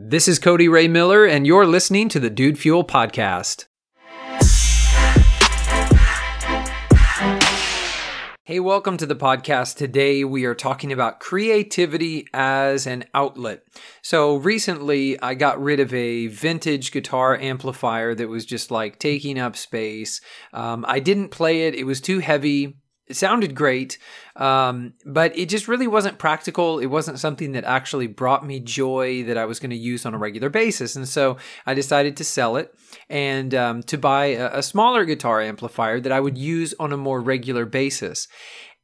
This is Cody Ray Miller, and you're listening to the Dude Fuel Podcast. Hey, welcome to the podcast. Today we are talking about creativity as an outlet. So, recently I got rid of a vintage guitar amplifier that was just like taking up space. Um, I didn't play it, it was too heavy it sounded great, um, but it just really wasn't practical. It wasn't something that actually brought me joy that I was going to use on a regular basis. And so I decided to sell it and um, to buy a, a smaller guitar amplifier that I would use on a more regular basis.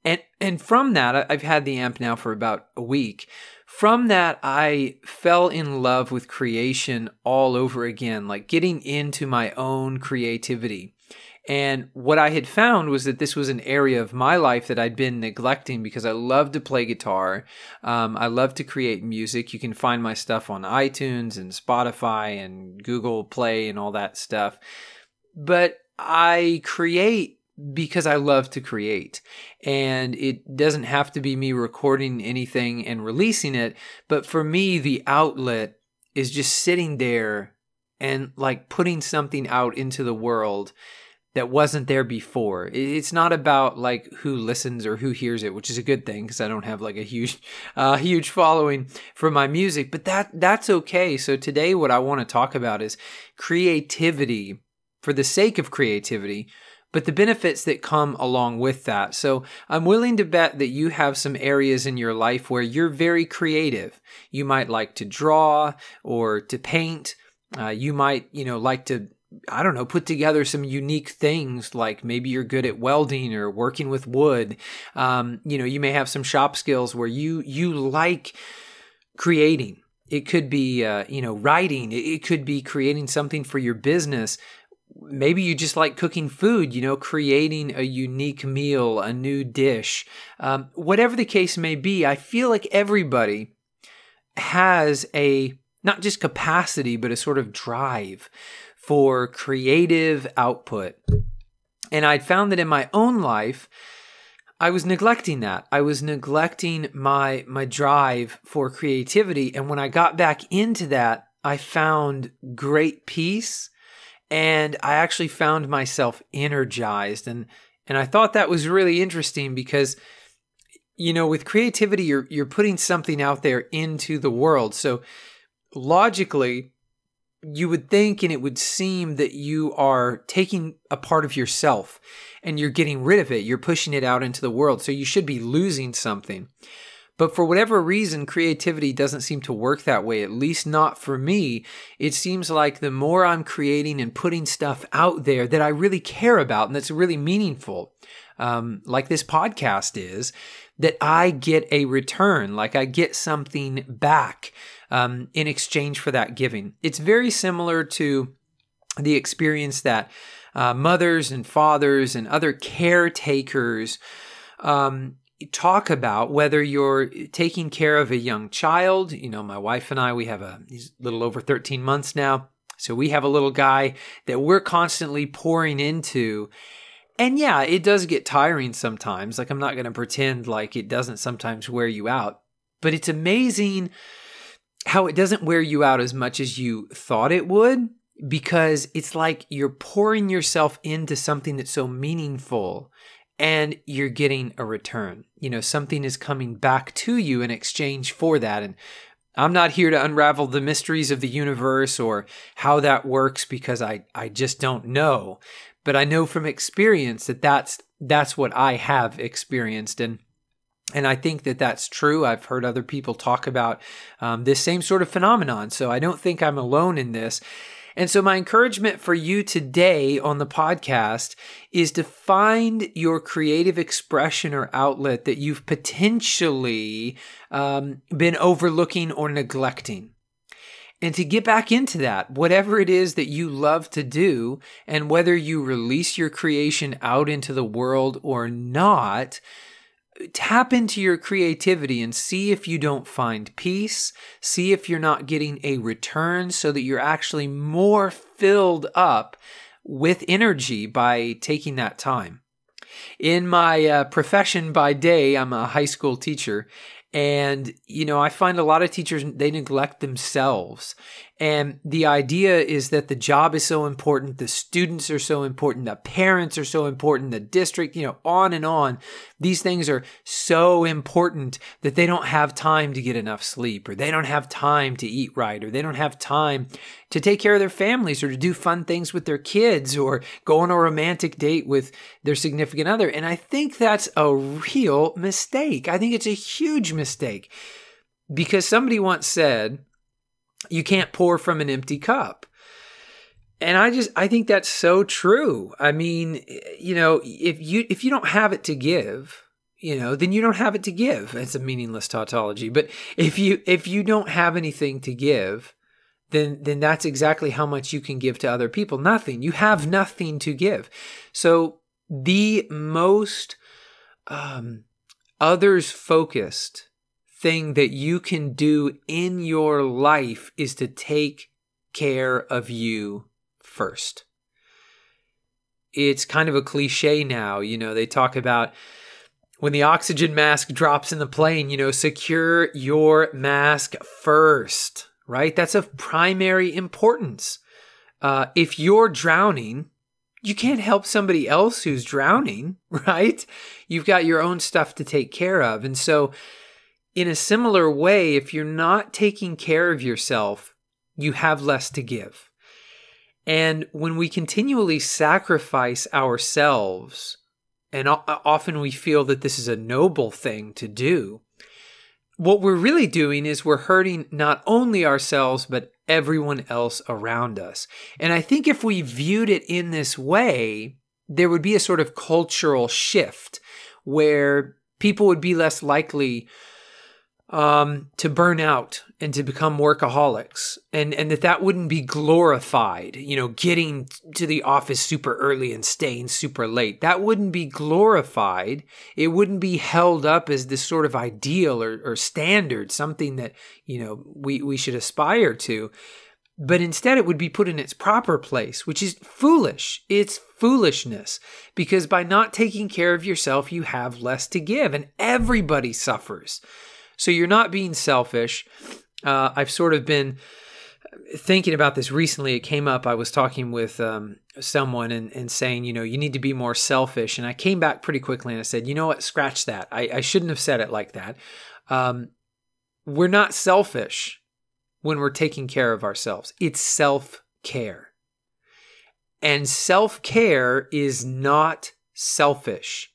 And, and from that, I've had the amp now for about a week. From that, I fell in love with creation all over again, like getting into my own creativity. And what I had found was that this was an area of my life that I'd been neglecting because I love to play guitar. Um, I love to create music. You can find my stuff on iTunes and Spotify and Google Play and all that stuff. But I create because I love to create. And it doesn't have to be me recording anything and releasing it. But for me, the outlet is just sitting there and like putting something out into the world that wasn't there before. It's not about like who listens or who hears it, which is a good thing because I don't have like a huge, uh, huge following for my music. But that that's okay. So today, what I want to talk about is creativity for the sake of creativity, but the benefits that come along with that. So I'm willing to bet that you have some areas in your life where you're very creative. You might like to draw or to paint. Uh, you might, you know, like to I don't know, put together some unique things like maybe you're good at welding or working with wood. Um, you know, you may have some shop skills where you you like creating. It could be uh, you know writing. It could be creating something for your business. Maybe you just like cooking food. You know, creating a unique meal, a new dish, um, whatever the case may be. I feel like everybody has a not just capacity, but a sort of drive for creative output. And I'd found that in my own life, I was neglecting that. I was neglecting my my drive for creativity and when I got back into that, I found great peace and I actually found myself energized and and I thought that was really interesting because you know, with creativity you're you're putting something out there into the world. So logically, you would think and it would seem that you are taking a part of yourself and you're getting rid of it. You're pushing it out into the world. So you should be losing something. But for whatever reason, creativity doesn't seem to work that way, at least not for me. It seems like the more I'm creating and putting stuff out there that I really care about and that's really meaningful, um, like this podcast is, that I get a return, like I get something back um, in exchange for that giving. It's very similar to the experience that uh, mothers and fathers and other caretakers um, talk about whether you're taking care of a young child. You know, my wife and I, we have a, little over 13 months now. So we have a little guy that we're constantly pouring into. And yeah, it does get tiring sometimes. Like, I'm not going to pretend like it doesn't sometimes wear you out, but it's amazing how it doesn't wear you out as much as you thought it would because it's like you're pouring yourself into something that's so meaningful and you're getting a return. You know, something is coming back to you in exchange for that. And I'm not here to unravel the mysteries of the universe or how that works because I, I just don't know. But I know from experience that that's, that's what I have experienced. And and I think that that's true. I've heard other people talk about um, this same sort of phenomenon. So I don't think I'm alone in this. And so, my encouragement for you today on the podcast is to find your creative expression or outlet that you've potentially um, been overlooking or neglecting. And to get back into that, whatever it is that you love to do, and whether you release your creation out into the world or not, tap into your creativity and see if you don't find peace. See if you're not getting a return so that you're actually more filled up with energy by taking that time. In my uh, profession by day, I'm a high school teacher. And, you know, I find a lot of teachers, they neglect themselves. And the idea is that the job is so important, the students are so important, the parents are so important, the district, you know, on and on. These things are so important that they don't have time to get enough sleep, or they don't have time to eat right, or they don't have time to take care of their families, or to do fun things with their kids, or go on a romantic date with their significant other. And I think that's a real mistake. I think it's a huge mistake because somebody once said, you can't pour from an empty cup. And I just I think that's so true. I mean, you know, if you if you don't have it to give, you know, then you don't have it to give. It's a meaningless tautology. But if you if you don't have anything to give, then then that's exactly how much you can give to other people. Nothing. You have nothing to give. So the most um, others focused thing that you can do in your life is to take care of you first. It's kind of a cliche now. You know, they talk about when the oxygen mask drops in the plane, you know, secure your mask first, right? That's of primary importance. Uh, if you're drowning, you can't help somebody else who's drowning, right? You've got your own stuff to take care of. And so, in a similar way, if you're not taking care of yourself, you have less to give. And when we continually sacrifice ourselves, and often we feel that this is a noble thing to do, what we're really doing is we're hurting not only ourselves, but everyone else around us. And I think if we viewed it in this way, there would be a sort of cultural shift where people would be less likely um, to burn out and to become workaholics, and and that that wouldn't be glorified. You know, getting to the office super early and staying super late. That wouldn't be glorified. It wouldn't be held up as this sort of ideal or, or standard, something that you know we we should aspire to. But instead, it would be put in its proper place, which is foolish. It's foolishness because by not taking care of yourself, you have less to give, and everybody suffers. So you're not being selfish. Uh, I've sort of been thinking about this recently. It came up. I was talking with um, someone and, and saying, you know, you need to be more selfish. And I came back pretty quickly and I said, you know what? Scratch that. I, I shouldn't have said it like that. Um, we're not selfish when we're taking care of ourselves, it's self care. And self care is not selfish.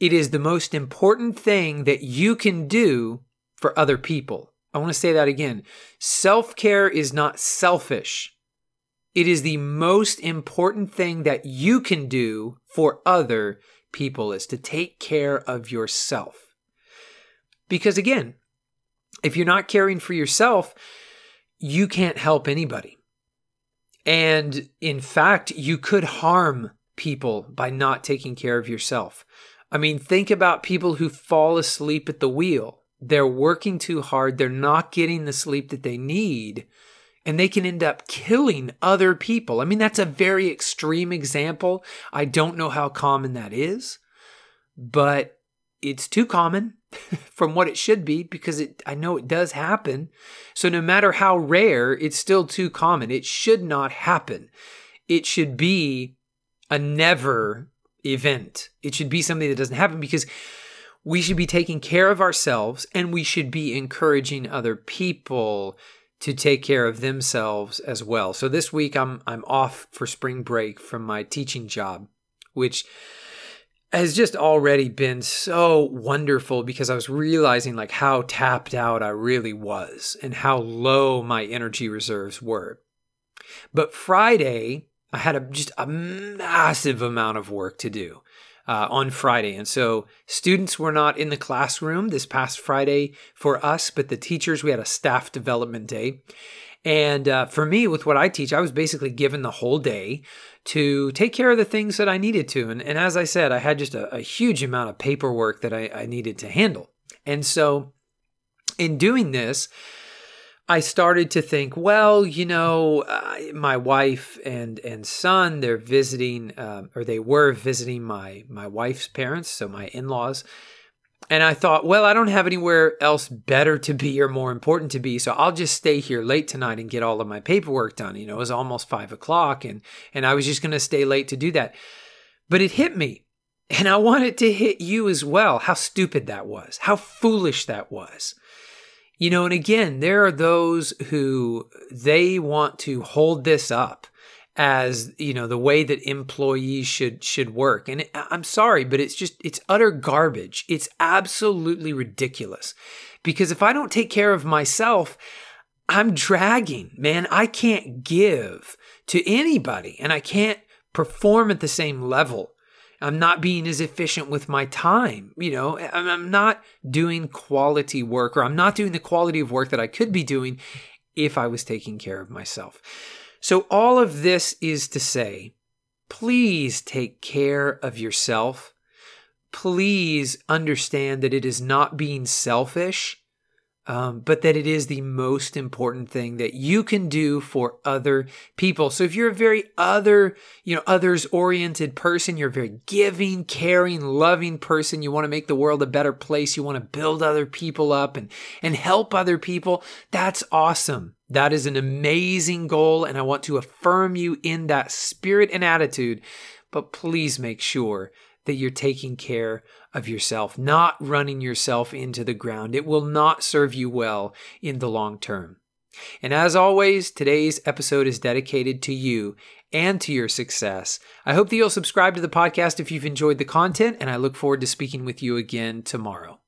It is the most important thing that you can do for other people. I want to say that again. Self care is not selfish. It is the most important thing that you can do for other people is to take care of yourself. Because again, if you're not caring for yourself, you can't help anybody. And in fact, you could harm people by not taking care of yourself. I mean, think about people who fall asleep at the wheel. They're working too hard, they're not getting the sleep that they need, and they can end up killing other people. I mean, that's a very extreme example. I don't know how common that is, but it's too common from what it should be because it I know it does happen. So no matter how rare, it's still too common. It should not happen. It should be a never event. It should be something that doesn't happen because we should be taking care of ourselves and we should be encouraging other people to take care of themselves as well. So this week I'm I'm off for spring break from my teaching job, which has just already been so wonderful because I was realizing like how tapped out I really was and how low my energy reserves were. But Friday I had a, just a massive amount of work to do uh, on Friday. And so students were not in the classroom this past Friday for us, but the teachers, we had a staff development day. And uh, for me, with what I teach, I was basically given the whole day to take care of the things that I needed to. And, and as I said, I had just a, a huge amount of paperwork that I, I needed to handle. And so in doing this, I started to think, well, you know, uh, my wife and and son, they're visiting, um, or they were visiting my my wife's parents, so my in laws, And I thought, well, I don't have anywhere else better to be or more important to be, so I'll just stay here late tonight and get all of my paperwork done. You know, it was almost five o'clock, and and I was just going to stay late to do that. But it hit me, and I want it to hit you as well. How stupid that was! How foolish that was! You know, and again, there are those who they want to hold this up as you know the way that employees should should work. And i'm sorry but it's just it's utter garbage. It's absolutely ridiculous. Because if i don't take care of myself i'm dragging man. I can't give to anybody and i can't perform at the same level i'm not being as efficient with my time you know i'm not doing quality work or i'm not doing the quality of work that i could be doing if i was taking care of myself so, all of this is to say, please take care of yourself. Please understand that it is not being selfish, um, but that it is the most important thing that you can do for other people. So, if you're a very other, you know, others oriented person, you're a very giving, caring, loving person, you want to make the world a better place, you want to build other people up and, and help other people, that's awesome. That is an amazing goal, and I want to affirm you in that spirit and attitude. But please make sure that you're taking care of yourself, not running yourself into the ground. It will not serve you well in the long term. And as always, today's episode is dedicated to you and to your success. I hope that you'll subscribe to the podcast if you've enjoyed the content, and I look forward to speaking with you again tomorrow.